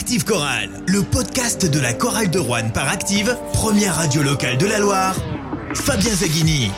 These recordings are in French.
Active Chorale, le podcast de la chorale de Rouen par Active, première radio locale de la Loire. Fabien Zaghini.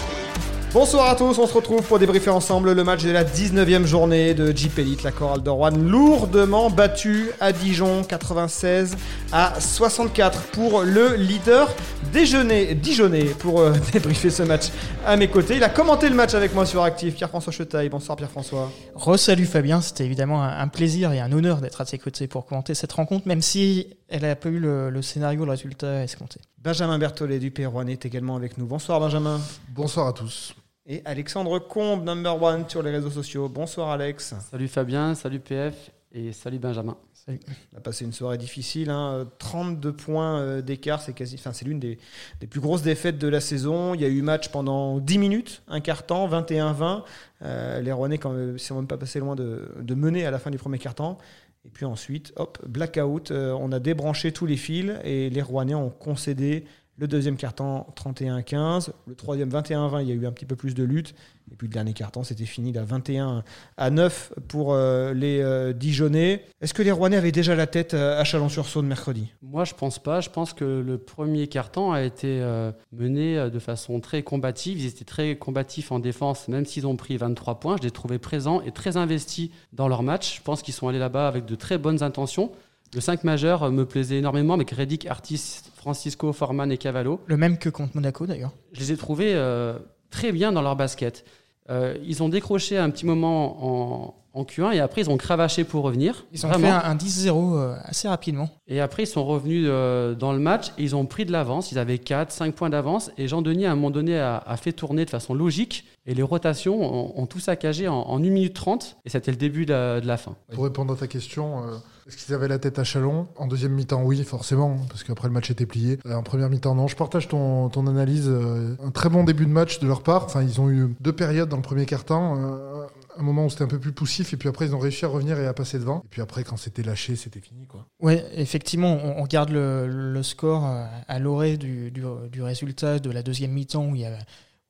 Bonsoir à tous, on se retrouve pour débriefer ensemble le match de la 19e journée de Jeep Elite, la chorale de Rouen, lourdement battue à Dijon, 96 à 64 pour le leader déjeuner, Dijonais pour euh, débriefer ce match à mes côtés. Il a commenté le match avec moi sur Active, Pierre-François Chetaille. Bonsoir Pierre-François. Re-salut Fabien, c'était évidemment un, plaisir et un honneur d'être à tes côtés pour commenter cette rencontre, même si elle n'a pas eu le, le scénario, le résultat escompté. Benjamin Berthollet du Pérouanais est également avec nous. Bonsoir Benjamin. Bonsoir à tous. Et Alexandre Combe, number one sur les réseaux sociaux. Bonsoir Alex. Salut Fabien, salut PF et salut Benjamin. Salut. On a passé une soirée difficile, hein. 32 points euh, d'écart, c'est quasi, enfin c'est l'une des, des, plus grosses défaites de la saison. Il y a eu match pendant 10 minutes, un quart temps, 21-20. Euh, les Rouennais, quand même, sont même pas passé loin de, de, mener à la fin du premier quart temps. Et puis ensuite, hop, blackout. Euh, on a débranché tous les fils et les Rouennais ont concédé le deuxième carton 31-15, le troisième 21-20, il y a eu un petit peu plus de lutte. Et puis le dernier carton, c'était fini là 21 à 9 pour euh, les euh, Dijonais. Est-ce que les Rouennais avaient déjà la tête euh, à Chalon-sur-Saône mercredi? Moi, je pense pas. Je pense que le premier carton a été euh, mené de façon très combative. Ils étaient très combatifs en défense, même s'ils ont pris 23 points. Je les trouvais présents et très investis dans leur match. Je pense qu'ils sont allés là-bas avec de très bonnes intentions. Le 5 majeur me plaisait énormément avec Reddick, Artis, Francisco, Forman et Cavallo. Le même que contre Monaco d'ailleurs. Je les ai trouvés euh, très bien dans leur basket. Euh, ils ont décroché un petit moment en, en, Q1 et après ils ont cravaché pour revenir. Ils ont Vraiment. fait un, un 10-0 euh, assez rapidement. Et après ils sont revenus euh, dans le match et ils ont pris de l'avance. Ils avaient 4, 5 points d'avance et Jean Denis à un moment donné a, a, fait tourner de façon logique et les rotations ont, ont tout saccagé en, en 1 minute 30 et c'était le début de la, de la, fin. Pour répondre à ta question, euh, est-ce qu'ils avaient la tête à Chalon? En deuxième mi-temps, oui, forcément, parce qu'après le match était plié. Euh, en première mi-temps, non. Je partage ton, ton analyse. Euh, un très bon début de match de leur part. Enfin, ils ont eu deux périodes dans le premier quart-temps. Euh, un moment où c'était un peu plus poussif, et puis après, ils ont réussi à revenir et à passer devant. Et puis après, quand c'était lâché, c'était fini. Quoi. Ouais, effectivement, on, on regarde le, le, score à l'orée du, du, du, résultat de la deuxième mi-temps où il y a.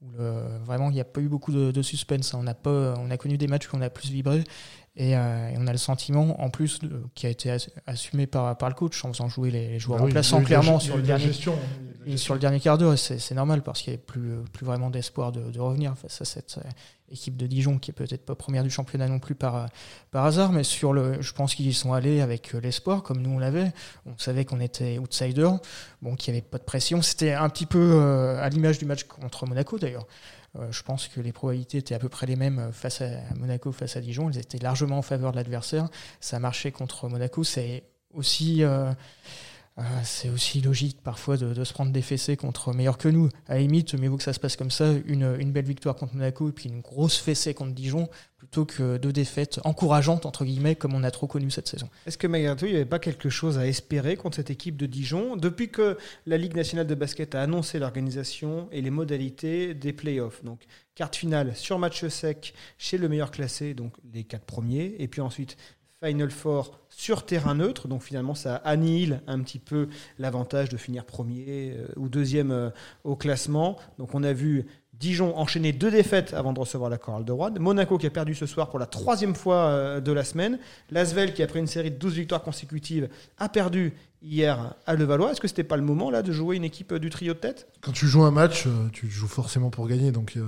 Où vraiment, il n'y a pas eu beaucoup de, suspense. On a, pas, on a connu des matchs où on a plus vibré. Et, euh, et, on a le sentiment, en plus, de, qui a été assumé par, par le coach en faisant jouer les, joueurs ah oui, remplaçants clairement sur le, dernier, gestion, et sur le dernier quart d'heure. C'est normal parce qu'il n'y avait plus, plus vraiment d'espoir de, de, revenir face à cette euh, équipe de Dijon qui est peut-être pas première du championnat non plus par, par hasard. Mais sur le, je pense qu'ils y sont allés avec l'espoir, comme nous on l'avait. On savait qu'on était outsider, bon, qu'il n'y avait pas de pression. C'était un petit peu euh, à l'image du match contre Monaco d'ailleurs. Euh, je pense que les probabilités étaient à peu près les mêmes face à Monaco, face à Dijon. Elles étaient largement en faveur de l'adversaire. Ça a marché contre Monaco. C'est aussi. Euh, euh, c'est aussi logique parfois de, de, se prendre des fessées contre meilleurs que nous. À la limite, mieux vaut que ça se passe comme ça, une, une, belle victoire contre Monaco et puis une grosse fessée contre Dijon, plutôt que deux défaites encourageantes, entre guillemets, comme on a trop connu cette saison. Est-ce que malgré tout, il n'y avait pas quelque chose à espérer contre cette équipe de Dijon Depuis que la Ligue nationale de basket a annoncé l'organisation et les modalités des playoffs, donc carte finale sur match sec chez le meilleur classé, donc les quatre premiers, et puis ensuite Final Four sur terrain neutre, donc finalement ça annihile un petit peu l'avantage de finir premier euh, ou deuxième euh, au classement. Donc on a vu Dijon enchaîner deux défaites avant de recevoir la chorale de Rouen. Monaco qui a perdu ce soir pour la troisième fois euh, de la semaine. Lasvel qui après une série de 12 victoires consécutives a perdu hier à Levallois. Est-ce que c'était pas le moment là de jouer une équipe du trio de tête? Quand tu joues un match, tu joues forcément pour gagner. Donc euh,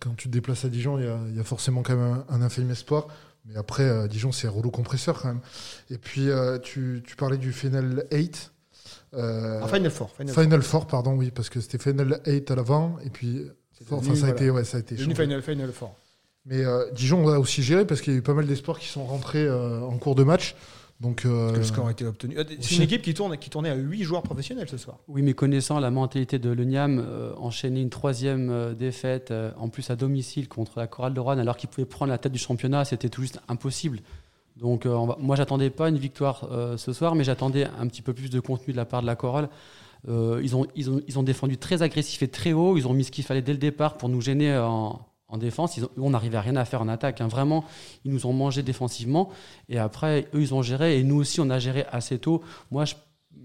quand tu te déplaces à Dijon, il y, y, a forcément quand même un, un infime espoir. Mais après, euh, Dijon, c'est rouleau compresseur quand même. Et puis, euh, tu, tu, parlais du Final 8. Euh, ah, Final 4. Final, Final 4, pardon, oui, parce que c'était Final 8 à l'avant. Et puis, enfin, ça, a été, ouais, ça a été Final, Final 4. Mais euh, Dijon a aussi géré parce qu'il y a eu pas mal d'espoirs qui sont rentrés en cours de match. Donc, euh, que le score a été obtenu. C'est une équipe qui, tourne, qui tournait à 8 joueurs professionnels ce soir. Oui, mais connaissant la mentalité de l'Uniam, euh, enchaîner une troisième euh, défaite, euh, en plus à domicile contre la Chorale de Rouen, alors qu'ils pouvaient prendre la tête du championnat, c'était tout juste impossible. Donc va, moi, j'attendais pas une victoire ce soir, mais j'attendais un petit peu plus de contenu de la part de la Chorale. Ils, ont, ils, ont, ils ont défendu très agressif et très haut. Ils ont mis ce qu'il fallait dès le départ pour nous gêner en, en défense. Ils ont, on n'arrivait à rien à faire en attaque. Hein. Vraiment, ils nous ont mangé défensivement. Et après, eux, ils ont géré. Et nous aussi, on a géré assez tôt. Moi, je,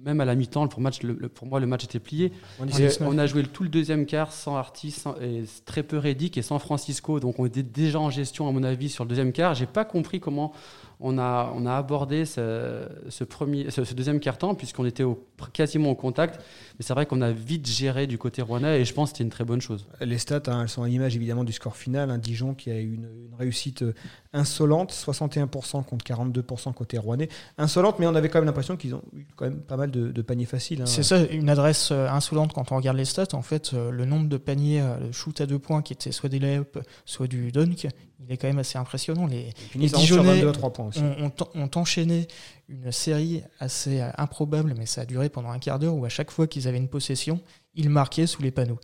même à la mi-temps, pour, match, le, pour moi, le match était plié. On, on a joué tout le deuxième quart sans Artis, sans, et très peu Reddick et sans Francisco. Donc, on était déjà en gestion, à mon avis, sur le deuxième quart. J'ai pas compris comment on a, on a abordé ce, ce premier, ce, ce deuxième quart-temps, puisqu'on était au, quasiment au contact. Mais c'est vrai qu'on a vite géré du côté rouennais, et je pense que c'était une très bonne chose. Les stats, hein, elles sont à l'image évidemment du score final. Un Dijon qui a eu une, une réussite euh, insolente, 61% contre 42% côté rouennais. Insolente, mais on avait quand même l'impression qu'ils ont eu quand même pas mal de, de paniers faciles. hein. C'est ça, une adresse euh, insolente quand on regarde les stats. En fait, euh, le nombre de paniers de shoot à deux points qui étaient soit des lay-up, soit du dunk, il est quand même assez impressionnant. Les, les en sur Dijonais 22 à 3 points aussi. ont, ont, ont enchaîné une série assez euh, improbable, mais ça a duré pendant un quart d'heure où à chaque fois qu'ils avaient une possession, ils marquaient sous les panneaux.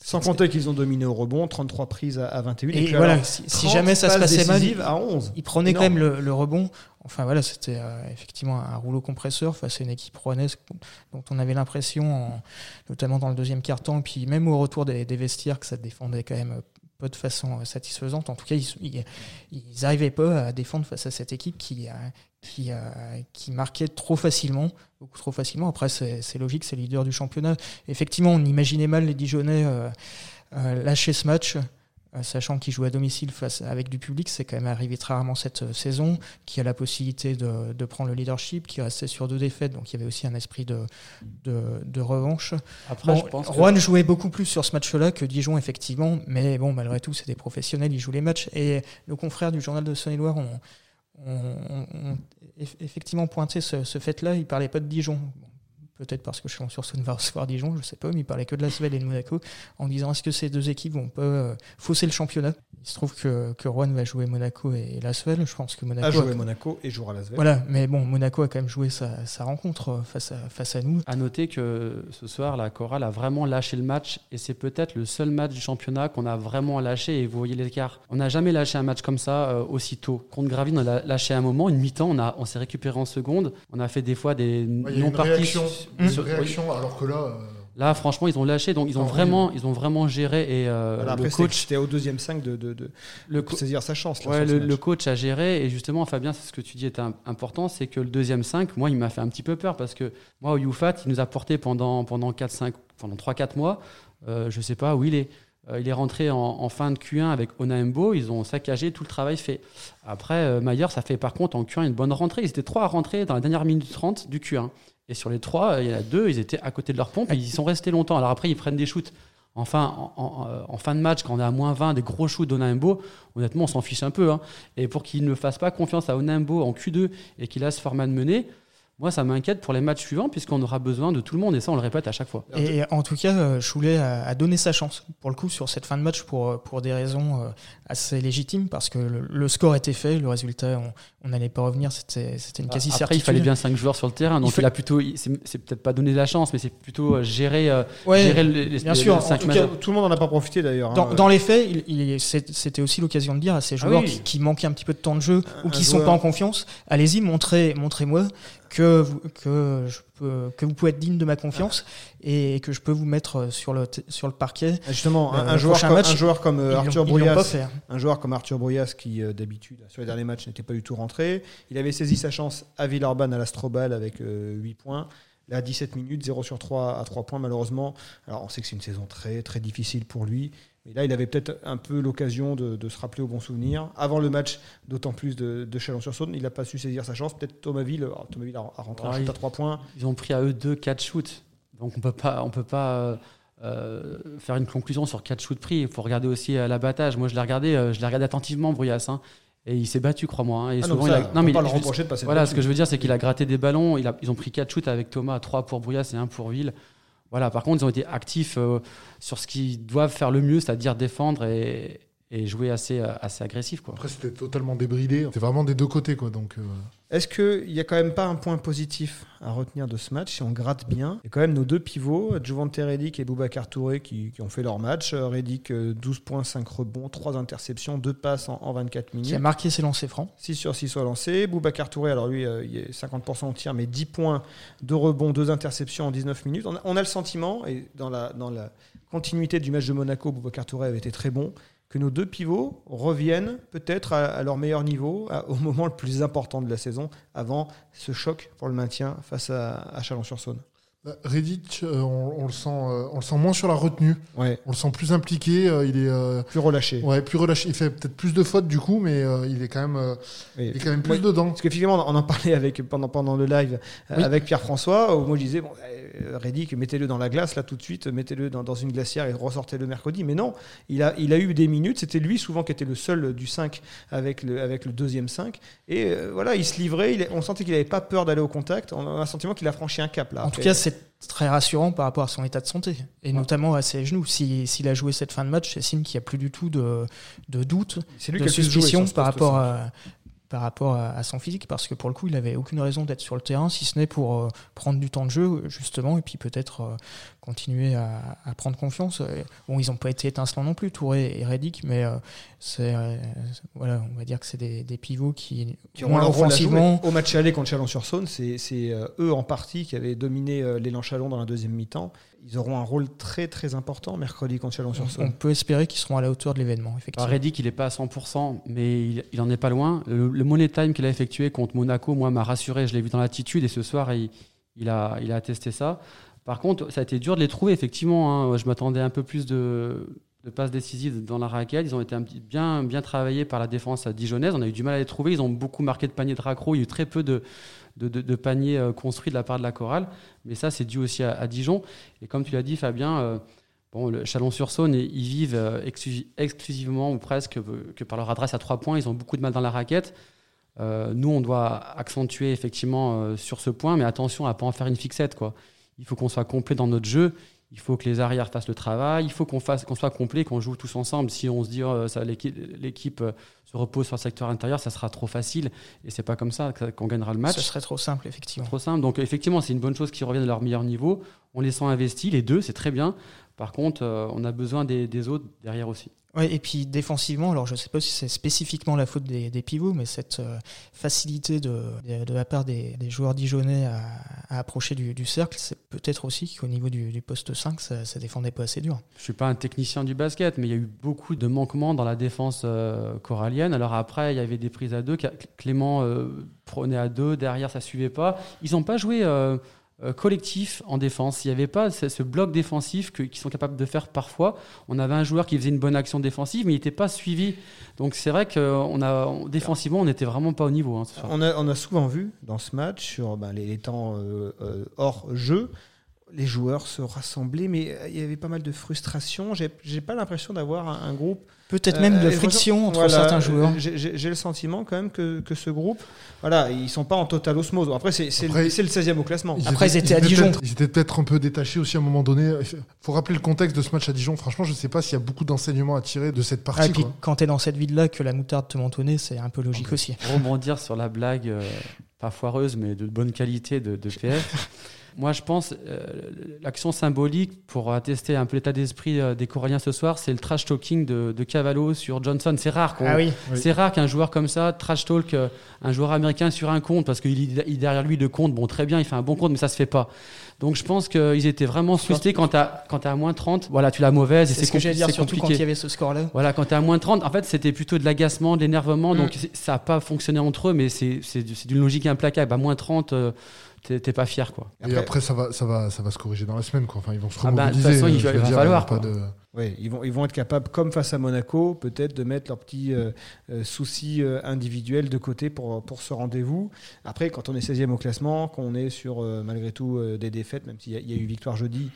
Sans compter qu'ils ont dominé au rebond, 33 prises à, à 21. Et puis voilà, si, si 30 jamais ça se passait mal, décisives à 11. ils prenaient quand même le, le rebond. Enfin voilà, c'était euh, effectivement un rouleau compresseur face à une équipe rouennaise dont on avait l'impression, en- notamment dans le deuxième quart-temps, puis même au retour des, des vestiaires, que ça défendait quand même pas de façon euh, satisfaisante. En tout cas, ils, ils, ils arrivaient pas à défendre face à cette équipe qui, euh, euh, qui marquait trop facilement, beaucoup trop facilement. Après, c'est logique, c'est le leader du championnat. Effectivement, on imaginait mal les Dijonais lâcher ce match. Euh, Sachant qu'ils jouent à domicile face avec du public, c'est quand même arrivé très rarement cette euh, saison, qui a la possibilité de, de prendre le leadership, qui restait sur deux défaites, donc il y avait aussi un esprit de, de, de revanche. Après, Bon, je pense que- Rouen jouait beaucoup plus sur ce match-là que Dijon, effectivement, mais bon, malgré tout, c'est des professionnels, ils jouent les matchs. Et nos confrères du journal de Saône-et-Loire ont, ont- ont- ont eff- effectivement pointé ce, ce fait-là, ils parlaient pas de Dijon. Bon, Peut-être parce que Chalon-sur-Saône va recevoir Dijon, je sais pas, mais ils parlaient que de la Svel et de Monaco, en disant est-ce que ces deux équipes vont pas euh, fausser le championnat? Il se trouve que, que Rouen va jouer Monaco et la Svel, je pense que Monaco... A a- joué Monaco et jouera Las Vegas. Voilà, mais bon, Monaco a quand même joué sa, sa rencontre euh, face à, face à nous. À noter que ce soir, la chorale a vraiment lâché le match et c'est peut-être le seul match du championnat qu'on a vraiment lâché et vous voyez l'écart. On n'a jamais lâché un match comme ça euh, aussitôt. Contre Gravine, on l'a lâché un moment, une mi-temps, on, a- on s'est récupéré en seconde. On a fait des fois des Ouais, il y a non une réaction, alors que là, euh, Là, franchement, ils ont lâché, donc ils ont Ah, vraiment, ils ont vraiment géré et euh, Voilà, le après, coach, c'était au deuxième 5 de, de, de le co- saisir sa chance. là, Ouais, le, coach a géré et justement Fabien, c'est ce que tu dis est important, c'est que le deuxième 5, moi il m'a fait un petit peu peur parce que moi au UFAT, il nous a porté pendant pendant 4 5 pendant 3 4 mois, euh, je sais pas où il est. Euh, il est rentré en, en fin de Q1 avec Onaembo, ils ont saccagé tout le travail fait. Après Maillard, ça fait par contre en Q1 une bonne rentrée, ils étaient trois à rentrer dans la dernière minute 30 du Q1. Et sur les trois, il y en a deux, ils étaient à côté de leur pompe et ils y sont restés longtemps. Alors après, ils prennent des shoots. Euh, en fin de match, quand on est à moins 20, des gros shoots d'Onaembo, honnêtement, on s'en fiche un peu. hein. Et pour qu'il ne fasse pas confiance à Onambo en Q2 et qu'il laisse Forman mener, moi, ça m'inquiète pour les matchs suivants, puisqu'on aura besoin de tout le monde, et ça, on le répète à chaque fois. Et en tout cas, euh, Choulet a, donné sa chance, pour le coup, sur cette fin de match, pour, euh, pour des raisons euh, assez légitimes, parce que le, le score était fait, le résultat, on n'allait pas revenir, c'était c'était une Après, il quasi-certitude. fallait bien 5 joueurs sur le terrain, donc Il a plutôt, c'est peut-être pas donné la chance, mais c'est plutôt gérer, Ouais, gérer le- les, bien les- sûr, les en tout cas, tout le monde n'en a pas profité d'ailleurs. Dans, hein. dans les faits, il, il- c'est- c'était aussi l'occasion de dire à ces Ah joueurs oui. qui, qui manquaient un petit peu de temps de jeu ou qui ne sont joueur- pas en confiance, allez-y, montrez, montrez-moi que vous, que, je peux, que vous pouvez être digne de ma confiance et que je peux vous mettre sur le, sur le parquet. Ah, Justement, un, Le un joueur comme, match, un joueur comme euh, Arthur Brouillas, un joueur comme Arthur Brouillas qui euh, d'habitude sur les derniers matchs n'était pas du tout rentré, il avait saisi sa chance à Villeurbanne à l'Astrobal avec euh, 8 points. Là, 17 minutes, 0 sur 3 à 3 points malheureusement. Alors on sait que c'est une saison très très difficile pour lui. Mais là, il avait peut-être un peu l'occasion de, de se rappeler au bon souvenir. Avant le match, d'autant plus de, de Chalon-sur-Saône, il n'a pas su saisir sa chance. Peut-être Thomasville, alors, Thomasville a, a rentré un Ouais, shoot à 3 points. Ils ont pris à eux 2 4 shoots. Donc on peut pas, on peut pas euh, euh, faire une conclusion sur 4 shoots pris. Il faut regarder aussi euh, l'abattage. Moi, je l'ai regardé, euh, je l'ai regardé attentivement, Brouillas. hein. et il s'est battu, crois-moi. hein. Et Ah, souvent, donc il ça, a- on peut mais pas il- le reprocher de passer Voilà, ce que je veux dire, c'est qu'il a gratté des ballons. Il a- ils ont pris 4 shoots avec Thomas, 3 pour Brouillas et 1 pour Ville. Voilà, par contre, ils ont été actifs euh, sur ce qu'ils doivent faire le mieux, c'est-à-dire défendre et, et jouer assez, euh, assez agressif. Quoi. après c'était totalement débridé. C'était vraiment des deux côtés quoi. Donc euh, Est-ce qu'il n'y a quand même pas un point positif à retenir de ce match si on gratte bien? Il y a quand même nos deux pivots, Jovante Reddick et Boubacar Touré, qui, qui ont fait leur match. Euh, Reddick, euh, 12 points, 5 rebonds, 3 interceptions, 2 passes en, en 24 Qui a minutes. marqué ses lancers francs. 6 sur 6 soit lancé. Boubacar Touré, alors lui, euh, il est 50% au tir, mais 10 points, 2 rebonds, 2 interceptions en 19 minutes. On a, on a le sentiment, et dans la, dans la continuité du match de Monaco, Boubacar Touré avait été très bon, que nos deux pivots reviennent peut-être à, leur meilleur niveau au moment le plus important de la saison, avant ce choc pour le maintien face à Chalon-sur-Saône. Euh, Reddit, euh, on, on le sent, euh, on le sent moins sur la retenue. Ouais, On le sent plus impliqué. euh, il est euh, plus relâché. ouais, plus relâché. Il fait peut-être plus de fautes du coup, mais euh, il est quand même, euh, Oui. il est quand même plus Ouais. dedans. Parce qu'effectivement, on en parlait avec, pendant, pendant le live Oui. avec Pierre-François, où moi je disais, bon, Reddick, mettez-le dans la glace là tout de suite, mettez-le dans, dans une glacière et ressortez-le mercredi. Mais non, il a, il a eu des minutes, c'était lui souvent qui était le seul du 5 avec le, avec le deuxième 5. Et euh, voilà, il se livrait, il, on sentait qu'il n'avait pas peur d'aller au contact, on a un sentiment qu'il a franchi un cap là. En tout cas, c'est très rassurant par rapport à son état de santé, et notamment à ses genoux. Si- S'il a joué cette fin de match, c'est signe qu'il n'y a plus du tout de, de doute, de suspicion par rapport, à, par rapport à, à son physique, parce que pour le coup, il n'avait aucune raison d'être sur le terrain, si ce n'est pour euh, prendre du temps de jeu, justement, et puis peut-être euh, continuer à, à prendre confiance. Et, Bon, ils n'ont pas été étincelants non plus, Touré et Reddick, mais euh, c'est, voilà, on va dire que c'est des, des pivots qui, moins leur offensivement, Au match aller contre Chalon-sur-Saône, c'est c'est, eux en partie qui avaient dominé l'élan Chalon dans la deuxième mi-temps. Ils auront un rôle très très important mercredi contre on Chalon-sur-Saône. peut espérer qu'ils seront à la hauteur de l'événement, effectivement. Reddick, il n'est pas à 100%, mais il, il en est pas loin. Le, le money time qu'il a effectué contre Monaco, moi, m'a rassuré. Je l'ai vu dans l'attitude et ce soir, il, il a, il a attesté ça. Par contre, ça a été dur de les trouver, effectivement. hein. Je m'attendais un peu plus de, de passes décisives dans la raquette. Ils ont été un petit, bien, bien travaillés par la défense à dijonnaise. On a eu du mal à les trouver. Ils ont beaucoup marqué de paniers de raccro. Il y a eu très peu de, de, de- de paniers euh, construits de la part de la chorale. Mais ça, c'est dû aussi à, Dijon. Et comme tu l'as dit, Fabien, euh, bon, le Chalon-sur-Saône, ils vivent euh, exclu- exclusivement ou presque que par leur adresse à trois points. Ils ont beaucoup de mal dans la raquette. Nous, on doit accentuer effectivement sur ce point, mais attention à pas en faire une fixette. Quoi. Il faut qu'on soit complet dans notre jeu. Il faut que les arrières fassent le travail. Il faut qu'on fasse, qu'on soit complet, qu'on joue tous ensemble. Si on se dit euh, ça, l'équipe, euh, se repose sur le secteur intérieur, ça sera trop facile. Et c'est pas comme ça qu'on gagnera le match. Ce serait trop simple, effectivement. Trop simple. Donc effectivement, c'est une bonne chose qu'ils reviennent à leur meilleur niveau. On les sent investis, les deux, c'est très bien. Par contre, euh, on a besoin des, des autres derrière aussi. Ouais, et puis défensivement, alors je ne sais pas si c'est spécifiquement la faute des, des pivots, mais cette euh, facilité de, de, de la part des, des joueurs dijonnais à, à approcher du, du cercle, c'est peut-être aussi qu'au niveau du, du poste 5, ça, ça défendait pas assez dur. Je suis pas un technicien du basket, mais il y a eu beaucoup de manquements dans la défense euh, corallienne. Alors après, il y avait des prises à deux. Cl- Clément euh, prenait à deux, derrière ça suivait pas. Ils n'ont pas joué collectif en défense. Il n'y avait pas ce, bloc défensif qu'ils sont capables de faire parfois. On avait un joueur qui faisait une bonne action défensive, mais il n'était pas suivi. Donc c'est vrai qu'on a on- défensivement, on n'était vraiment pas au niveau. hein. On a, a souvent vu dans ce match, sur ben, les, temps euh, euh, hors jeu, les joueurs se rassembler, mais euh, il y avait pas mal de frustration. J'ai pas l'impression d'avoir un groupe. Peut-être même de Euh, friction entre voilà, certains joueurs. J'ai le sentiment quand même que, que ce groupe, voilà, ils sont pas en total osmose. Après, c'est le, c'est le 16e au classement. Après, ils étaient à Dijon. Ils étaient peut-être un peu détachés aussi à un moment donné. Il faut rappeler le contexte de ce match à Dijon. Franchement, je ne sais pas s'il y a beaucoup d'enseignements à tirer de cette Ah, partie. et puis quoi. quand tu es dans cette ville-là, que la moutarde te montonnait, c'est un peu logique aussi. rebondir sur la blague, euh, pas foireuse, mais de bonne qualité de, de PF. Moi, je pense euh, l'action symbolique pour attester un peu l'état d'esprit euh, des Coralliens ce soir, c'est le trash talking de, de Cavallo sur Johnson. C'est rare qu'on Ah oui, Oui. c'est rare qu'un joueur comme ça trash talk euh, un joueur américain sur un compte parce qu'il il est derrière lui le compte. Bon, très bien, il fait un bon compte, mais ça se fait pas. Donc, je pense qu'ils étaient vraiment frustrés quand t'as quand t'as à moins 30. Voilà, tu l'as mauvaise et c'est c'est ce que j'allais dire, surtout quand compliqué. il y avait ce score-là. Voilà, quand tu es à moins 30, en fait, c'était plutôt de l'agacement, de l'énervement. Mm. Donc, ça n'a pas fonctionné entre eux, mais c'est c'est du- c'est d'une logique implacable. À moins 30, euh, t'es t'es pas fier, quoi. Et après, ça, va, ça, va, ça va se corriger dans la semaine. Quoi. Enfin, ils vont se Ah bah, de toute remobiliser. façon, il va- va dire, falloir, pas quoi. de- Ouais, ils vont, ils vont être capables, comme face à Monaco, peut-être de mettre leurs petits euh, euh, soucis euh, individuels de côté pour, pour ce rendez-vous. Après, quand on est 16e au classement, qu'on est sur euh, malgré tout euh, des défaites, même s'il y, a- il y a eu victoire jeudi,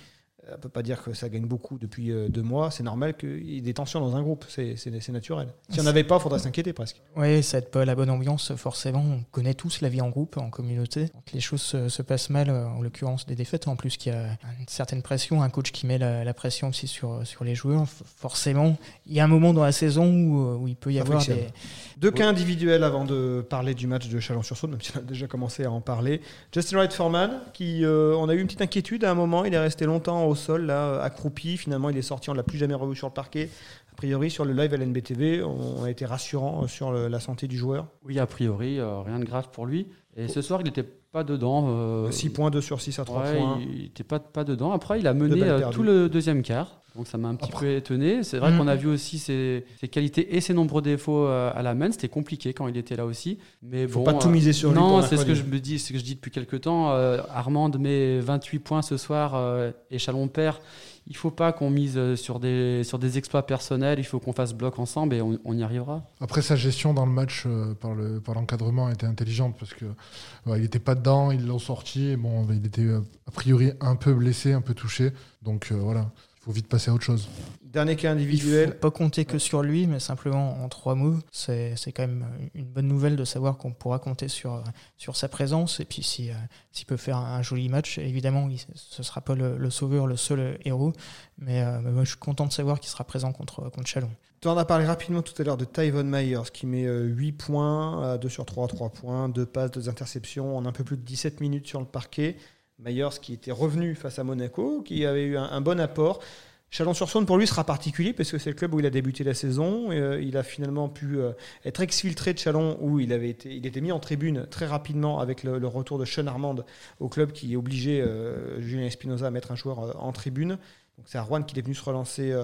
on ne peut pas dire que ça gagne beaucoup depuis euh, deux mois. C'est normal qu'il y ait des tensions dans un groupe, c'est naturel. Si on n'avait pas, il faudrait s'inquiéter presque. Oui, ça aide pas la bonne ambiance, forcément. On connaît tous la vie en groupe, en communauté. Quand les choses se, se passent mal, euh, en l'occurrence des défaites, en plus qu'il y a une certaine pression, un coach qui met la, la pression aussi sur, sur les joueurs, forcément, il y a un moment dans la saison où, euh, où il peut y Ça avoir frictionne. des... Deux cas individuels avant de parler du match de Chalon-sur-Saône, même si on a déjà commencé à en parler. Justin Wright Foreman, qui euh, on a eu une petite inquiétude à un moment, il est resté longtemps au sol, là, accroupi. Finalement, il est sorti, on l'a plus jamais revu sur le parquet. A priori, sur le live LNBTV, on a été rassurant euh, sur la santé du joueur. Oui, a priori, euh, rien de grave pour lui. Et ce soir, il était pas dedans. 6 points, 2 sur 6 à 3 ouais, points. Il n'était pas, pas dedans. Après, il a mené euh, tout le deuxième quart. Donc ça m'a un petit Après- peu étonné. C'est vrai Mhm. qu'on a vu aussi ses, ses qualités et ses nombreux défauts euh, à la main. C'était compliqué quand il était là aussi. Mais Faut bon, pas tout euh, miser sur lui Non, c'est ce que je me dis, c'est ce que je dis depuis quelques temps. Euh, Armande met 28 points ce soir euh, et Chalon perd. Il faut pas qu'on mise euh, sur des, sur des exploits personnels. Il faut qu'on fasse bloc ensemble et on, y arrivera. Après, sa gestion dans le match euh, par le par l'encadrement était intelligente parce que ouais, il était pas dedans, ils l'ont sorti. Bon, il était euh, a priori un peu blessé, un peu touché. Donc voilà, il faut vite passer à autre chose. Dernier cas Il faut individuel. pas compter que sur lui, mais simplement en trois mots. C'est c'est quand même une bonne nouvelle de savoir qu'on pourra compter sur, sur sa présence. Et puis si, euh, s'il peut faire un joli match, évidemment, il, ce sera pas le, le sauveur, le seul héros. Mais, euh, mais moi, je suis content de savoir qu'il sera présent contre, contre Chalon. Tu en as parlé rapidement tout à l'heure de Tyvon Myers qui met euh, 8 points, euh, 2 sur 3, 3 points, 2 passes, 2 interceptions en un peu plus de 17 minutes sur le parquet. Myers qui était revenu face à Monaco, qui avait eu un, bon apport. Chalon-sur-Saône, pour lui, sera particulier parce que c'est le club où il a débuté la saison. Et, euh, il a finalement pu euh, être exfiltré de Chalon où il, avait été, il était mis en tribune très rapidement avec le, retour de Sean Armand au club qui obligeait euh, Julien Espinoza à mettre un joueur en tribune. Donc c'est à Rouen qu'il est venu se relancer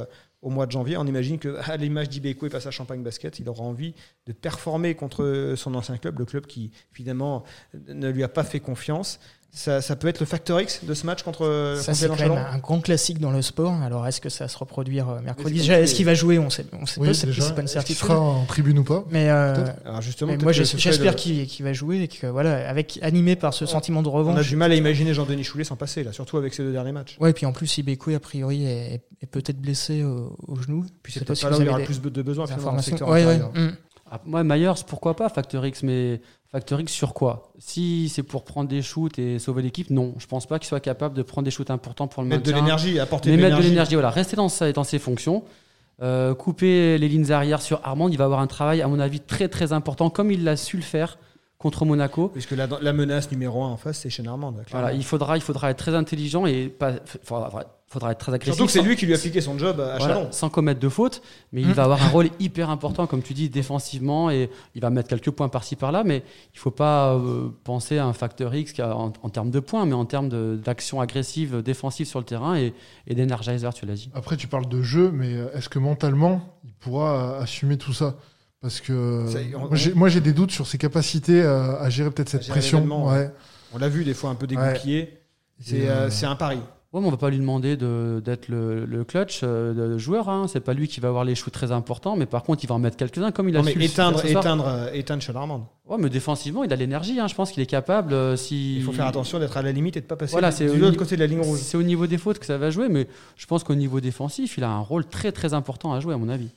au mois de janvier. On imagine qu'à l'image d'Ibeco et face à Champagne Basket, il aura envie de performer contre son ancien club, le club qui finalement ne lui a pas fait confiance. Ça, ça peut être le facteur X de ce match contre, Ça, c'est quand même un grand classique dans le sport. Alors, est-ce que ça va se reproduire euh, mercredi? Est-ce qu'il va jouer? On sait, on sait Oui, pas, c'est c'est pas une est-ce qu'il certitude. sera en tribune ou pas? Mais, euh. Alors justement, mais moi, j'espère qu'il qu'il va jouer et que, voilà, avec, animé par ce sentiment de On a revanche. du mal à imaginer Jean-Denis Choulet s'en passer, là, surtout avec ces deux derniers matchs. Ouais, et puis en plus, Ibeco, a priori, est, est peut-être blessé au, au genou. Puis c'est pas peut-être si pas là où il y aura plus de besoins finalement, dans le secteur Ouais, hum. Ah, Moi, Myers, pourquoi pas Factor X, mais Factor X sur quoi? Si c'est pour prendre des shoots et sauver l'équipe, non. Je pense pas qu'il soit capable de prendre des shoots importants pour le Mettre de maintien. l'énergie, apporter Mais de mettre de l'énergie. l'énergie, voilà. Rester dans, sa- dans ses fonctions. Euh, couper les lignes arrière sur Armand, il va avoir un travail, à mon avis, très très important, comme il l'a su le faire contre Monaco. Puisque la, la menace numéro un en face, c'est Shane Armand. Voilà, il faudra, il faudra être très intelligent et pas, faudra, faudra être très agressif. Surtout que c'est lui qui lui a piqué son job à voilà, Chalon. sans commettre de faute, mais il Mm. va avoir un rôle hyper important, comme tu dis, défensivement, et il va mettre quelques points par-ci par-là, mais il faut pas euh, penser à un facteur X qui a- en, en termes de points, mais en termes d'action agressive, défensive sur le terrain et, et d'énergizer, tu l'as dit. Après, tu parles de jeu, mais euh, est-ce que mentalement, il pourra euh, assumer tout ça? Parce que moi, j'ai- des doutes sur ses capacités euh, à gérer peut-être cette gérer pression. Ouais. On l'a vu des fois un peu dégoupillé. C'est euh, euh, c'est un pari. Ouais, mais on va pas lui demander de- d'être le, le clutch euh, de joueur. Hein. C'est pas lui qui va avoir les shoots très importants, mais par contre, il va en mettre quelques-uns, comme il a Non, mais su le éteindre, soir. éteindre, euh, éteindre. Ouais, mais défensivement, il a l'énergie. Hein. Je pense qu'il est capable. euh, si... Il faut faire attention d'être à la limite et de ne pas passer Voilà, du- de l'autre côté de la ligne rouge. C'est au niveau des fautes que ça va jouer, mais je pense qu'au niveau défensif, il a un rôle très très important à jouer, à mon avis.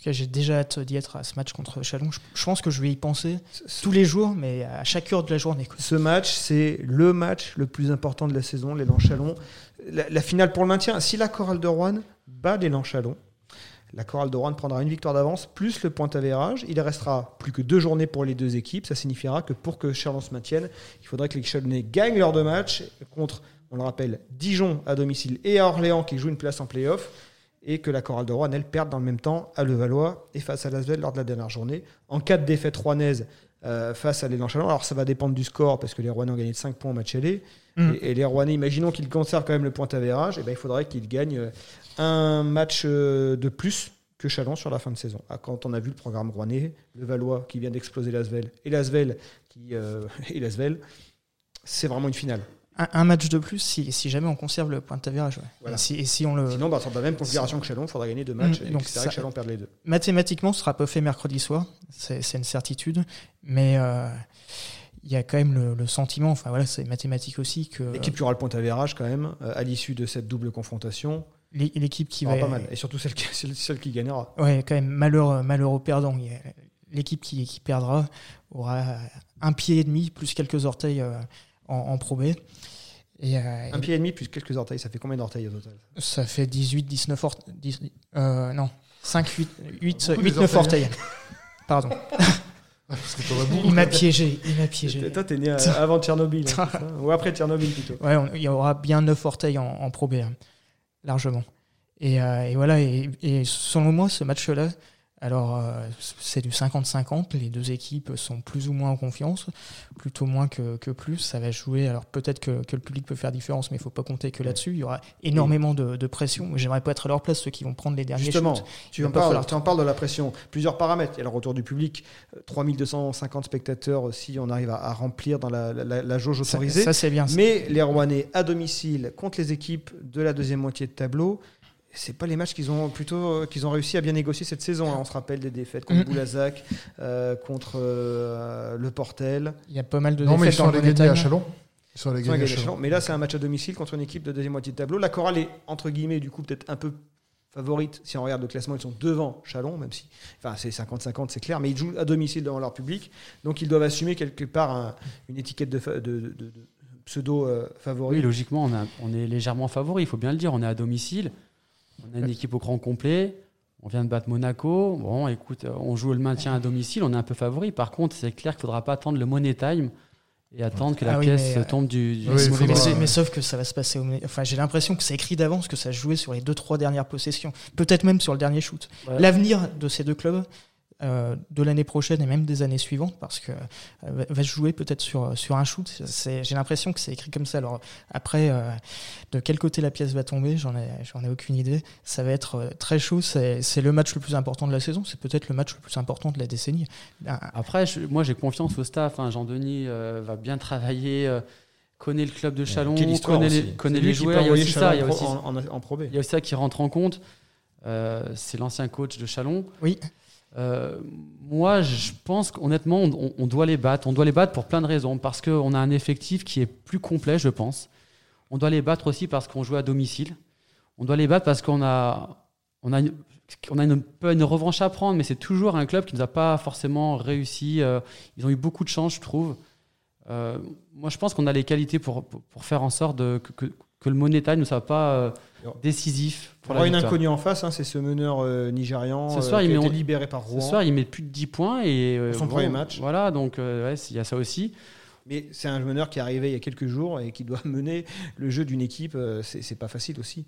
Tout cas, j'ai déjà hâte d'y être à ce match contre Chalon. Je, je pense que je vais y penser tous les jours, mais à chaque heure de la journée. quoi. Ce match, c'est le match le plus important de la saison, l'élan Chalon. La, la finale pour le maintien, si la chorale de Rouen bat l'élan Chalon, la chorale de Rouen prendra une victoire d'avance plus le point avérage. Il restera plus que deux journées pour les deux équipes. Ça signifiera que pour que Chalon se maintienne, il faudrait que les Chalonnais gagnent leurs deux matchs contre, on le rappelle, Dijon à domicile et à Orléans qui jouent une place en play-off. Et que la chorale de Rouen, elle, perde dans le même temps à Levallois et face à Lasvel lors de la dernière journée. En cas de défaite rouennaise, euh, face à l'élan Chalon. Alors ça va dépendre du score parce que les Rouennais ont gagné de 5 points au match aller. Mm. Et, et les Rouennais, imaginons qu'ils conservent quand même le point avérage, et ben, il faudrait qu'ils gagnent euh, un match euh, de plus que Chalon sur la fin de saison. Ah, Quand on a vu le programme Rouennais, le Valois qui vient d'exploser Lasvel et Lasvel qui euh, et Lasvel, c'est vraiment une finale. Un, un match de plus si, si jamais on conserve le point de avérage. ouais. Voilà. Et, si, et si on le. Sinon, bah, dans la même configuration que Chalon, il faudra gagner deux matchs. Mm, et donc c'est vrai ça- que Chalon perd les deux. Mathématiquement, ce sera pas fait mercredi soir, c'est une certitude, mais euh, il y a quand même le, le sentiment, enfin voilà, c'est mathématique aussi, que L'équipe qui aura le point avérage quand même, euh, à l'issue de cette double confrontation, l'é- l'équipe qui va. pas mal. Et surtout celle qui, celle- celle qui gagnera. Ouais, quand même, malheur, malheur au perdant. L'équipe qui, qui perdra aura un pied et demi plus quelques orteils euh, en, en Pro B. Et, euh, Un pied et demi plus quelques orteils, ça fait combien d'orteils au total? Ça fait 18, 19 orteils. euh, non, 5, 8, 8, Beaucoup 8 des 9 orteils. orteils. Pardon. Beaucoup. Il m'a piégé. Il m'a piégé. Toi, t'es né euh, avant Tchernobyl, hein, ou après Tchernobyl plutôt. Ouais, on- il y aura bien 9 orteils en, en Pro B, hein, largement. Et, euh, et voilà, et, et selon moi, ce match-là Alors, euh, c'est du 50-50. Les deux équipes sont plus ou moins en confiance, plutôt moins que, que plus. Ça va jouer. Alors, peut-être que, que, le public peut faire différence, mais il ne faut pas compter que là-dessus. Il y aura énormément de, de pression. J'aimerais pas être à leur place, ceux qui vont prendre les derniers Justement, shoots. tu en, parles, tu en parles de la pression. Plusieurs paramètres. Il y a le retour du public. 3250 spectateurs aussi, on arrive à, à remplir dans la, la, la jauge autorisée. Ça, ça c'est bien. Mais les Rouennais à domicile contre les équipes de la deuxième moitié de tableau, c'est pas les matchs qu'ils ont plutôt qu'ils ont réussi à bien négocier cette saison. Hein. On se rappelle des défaites contre mmh. Boulazac, euh, contre euh, le Portel. Il y a pas mal de non, défaites. mais ils sont allés à Chalon. Ils sont allés gagner à Chalon. Mais là, c'est un match à domicile contre une équipe de deuxième moitié de tableau. La chorale est entre guillemets du coup peut-être un peu favorite. Si on regarde le classement, ils sont devant Chalon, même si, enfin, c'est 50-50, c'est clair, mais ils jouent à domicile devant leur public, donc ils doivent assumer quelque part un, une étiquette de, de, de, de pseudo euh, favori. Oui, logiquement, on, a, on, est légèrement favori, il faut bien le dire. On est à domicile, on a une équipe au grand complet. On vient de battre Monaco. Bon, écoute, on joue le maintien à domicile, on est un peu favori. Par contre, c'est clair qu'il ne faudra pas attendre le money time et attendre que la ah oui, pièce mais, tombe du. du oui, mais, mais, mais, sauf que ça va se passer. Au... Enfin, j'ai l'impression que c'est écrit d'avance que ça se jouait sur les deux trois dernières possessions, peut-être même sur le dernier shoot. Ouais. L'avenir de ces deux clubs. Euh, de l'année prochaine et même des années suivantes parce que euh, va se jouer peut-être sur sur un shoot j'ai l'impression que c'est écrit comme ça alors après euh, de quel côté la pièce va tomber j'en ai j'en ai aucune idée ça va être très chaud c'est le match le plus important de la saison c'est peut-être le match le plus important de la décennie après je, moi j'ai confiance au staff hein. Jean Denis va bien travailler connaît le club de Chalon, connaît les, connaît les joueurs. Il y a aussi ça, il y a aussi, en, en, en il y a aussi ça qui rentre en compte. Euh, c'est l'ancien coach de Chalon. Oui. Euh, moi, je pense qu'honnêtement, on, doit les battre. On doit les battre pour plein de raisons. Parce qu'on a un effectif qui est plus complet, je pense. On doit les battre aussi parce qu'on joue à domicile. On doit les battre parce qu'on a, on a, une, on a une, revanche à prendre, mais c'est toujours un club qui ne nous a pas forcément réussi. Euh, ils ont eu beaucoup de chance, je trouve. Euh, moi, je pense qu'on a les qualités pour, pour, faire en sorte de, que, que le Money Time ne soit pas euh, décisif. Pour la une inconnue en face, hein, c'est ce meneur euh, nigérian ce soir, qui il a met, été libéré par Rouen. Ce soir, il met plus de 10 points. Et, son bon, premier match. Voilà, donc ouais, il y a ça aussi. Mais c'est un meneur qui est arrivé il y a quelques jours et qui doit mener le jeu d'une équipe. C'est pas facile aussi.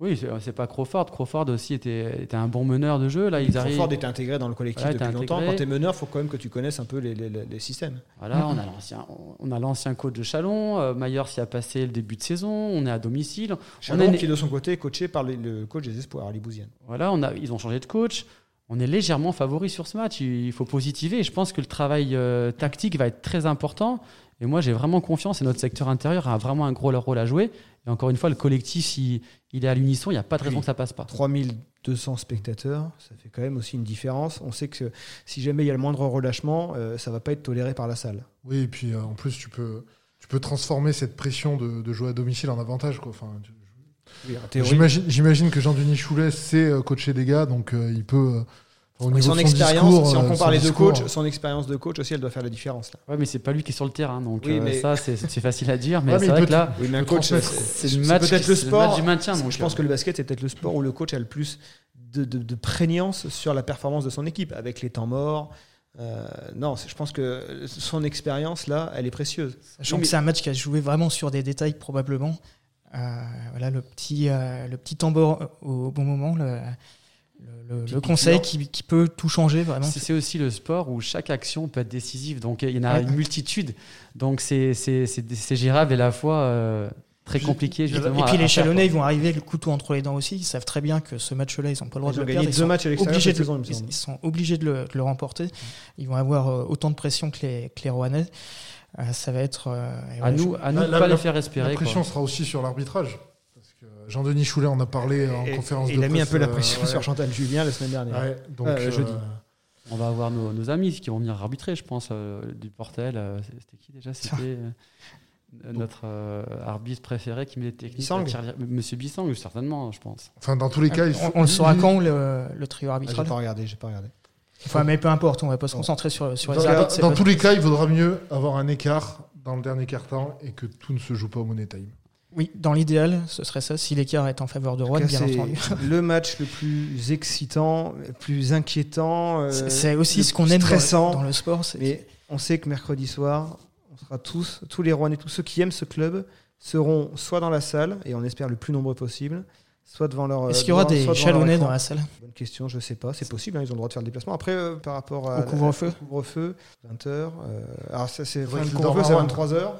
Oui, c'est pas Crawford. Crawford aussi était, était, un bon meneur de jeu. Là, ils Crawford arrivent... était intégré dans le collectif voilà, depuis longtemps. Quand tu es meneur, il faut quand même que tu connaisses un peu les, les, les systèmes. Voilà, on a l'ancien, on a l'ancien coach de Chalon. Euh, Maillard s'y a passé le début de saison. On est à domicile. Chalon on est... qui de son côté est coaché par le, le coach des espoirs, Ali Bouziane. Voilà, on a, ils ont changé de coach. On est légèrement favori sur ce match. Il faut positiver. Je pense que le travail euh, tactique va être très important. Et moi, j'ai vraiment confiance et notre secteur intérieur a vraiment un gros rôle à jouer. Et encore une fois, le collectif, il, il est à l'unisson, il n'y a pas de raison oui. que ça passe pas. 3200 spectateurs, ça fait quand même aussi une différence. On sait que si jamais il y a le moindre relâchement, euh, ça ne va pas être toléré par la salle. Oui, et puis euh, en plus, tu peux, tu peux transformer cette pression de, de jouer à domicile en avantage. Quoi. Enfin, tu, oui, J'imagine que Jean-Denis Choulet sait euh, coacher des gars, donc il peut au niveau son, son expérience, discours, si on euh, compare les deux coachs, son expérience de coach aussi, elle doit faire la différence. Là. Ouais, mais c'est pas lui qui est sur le terrain, donc Oui, euh, mais- ça c'est c'est facile à dire, mais Ouais, mais c'est vrai que là, Oui, mais un Le coach, c'est c'est le match, peut-être le c'est sport. match du maintien. Donc, je pense euh, que le basket est peut-être le sport où le coach a le plus de, de, de prégnance sur la performance de son équipe, avec les temps morts. Euh, non, c'est- je pense que son expérience là, elle est précieuse. Sachant Oui, que c'est un match qui a joué vraiment sur des détails probablement. Euh, voilà le petit euh, le petit tambour au, bon moment, le, le, le- conseil qui, qui peut tout changer vraiment. C'est aussi le sport où chaque action peut être décisive. Donc il y en a Ouais. une multitude. Donc c'est c'est- c'est c'est gérable et à la fois euh, très compliqué. justement, Et puis à les Chalonnais, ils vont arriver avec le couteau entre les dents aussi. Ils savent très bien que ce match-là, ils n'ont pas le droit Ils de le perdre. Ils deux sont matchs obligés de- saison, ils sont obligés de le, de le remporter. Ils vont avoir euh, autant de pression que les, que les Rouennais. Euh, ça va être. euh, et À ouais, nous, à nous La- de la- pas la- les faire respirer. La pression quoi. sera aussi sur l'arbitrage. Jean-Denis Choulet en a parlé en Et- conférence et de il a mis un presse, peu la euh, pression ouais. sur Chantal Julien la semaine dernière. Ouais, donc, Euh, euh, jeudi. On va avoir nos, nos amis qui vont venir arbitrer, je pense, euh, du Portel. euh, C'était qui déjà? C'était euh, notre euh, arbitre préféré qui met les techniques. Bissang. Monsieur Bissang, certainement, je pense. Enfin, dans tous les cas, il faut- on, on le saura quand le, le trio Ah, j'ai arbitral? pas regardé, j'ai pas regardé. Enfin, mais peu importe, on va pas se concentrer sur, sur les Dans, arbitres. dans tous les cas, il vaudra mieux avoir un écart dans le dernier quart-temps et que tout ne se joue pas au money time. Oui, dans l'idéal, ce serait ça, si l'écart est en faveur de Rouen, cas, bien entendu. le match le plus excitant, le plus inquiétant. euh, C'est- aussi le ce qu'on plus aime dans dans le sport. Mais on sait que mercredi soir, on sera tous, tous les Rouennais, tous ceux qui aiment ce club, seront soit dans la salle, et on espère le plus nombreux possible, soit devant leur. Est-ce qu'il y aura des écran. dans la salle Bonne question, je sais pas. C'est possible, hein, ils ont le droit de faire le déplacement. Après, euh, par rapport à Au couvre-feu couvre-feu, 20h. alors, ça, c'est Faudrait le couvre-feu, c'est avant. 23h.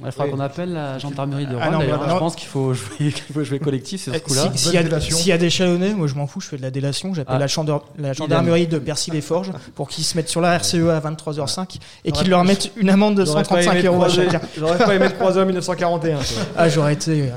Il faudra Oui. qu'on appelle la gendarmerie de Ah Rouen. non, d'ailleurs. voilà. Je pense qu'il faut jouer, qu'il faut jouer collectif sur ce coup-là. si- S'il y, a- délation. s'il y a des chalonnais, moi je m'en fous, je fais de la délation. J'appelle Ah. la, chandeur- la gendarmerie de Percy-les-Forges pour qu'ils se mettent sur la RCE à 23h05 et qu'ils leur mettent une amende de J'aurais pas 135 aimé euros à chacun. J'aurais pas aimé 3h 1941. toi. Ah, j'aurais été.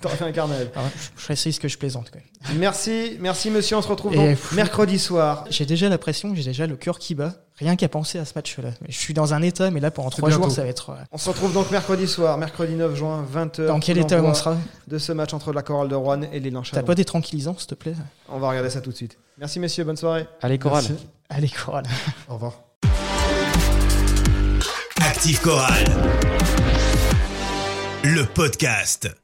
T'aurais fait un carnaval. ah je ferais ce que je plaisante. quoi. Merci, merci monsieur. On se retrouve Et donc mercredi soir. J'ai déjà la pression, j'ai déjà le cœur qui bat. Rien qu'à penser à ce match-là. Je suis dans un état, mais là pendant trois jours, ça va être. euh, On se retrouve donc mercredi soir, mercredi 9 juin, 20h. Dans quel état on sera De ce match entre la chorale de Rouen et les T'as pas des tranquillisants, s'il te plaît? On va regarder ça tout de suite. Merci messieurs, bonne soirée. Allez, Coral. Merci. Allez, Coral. Au revoir. Active Chorale. Le podcast.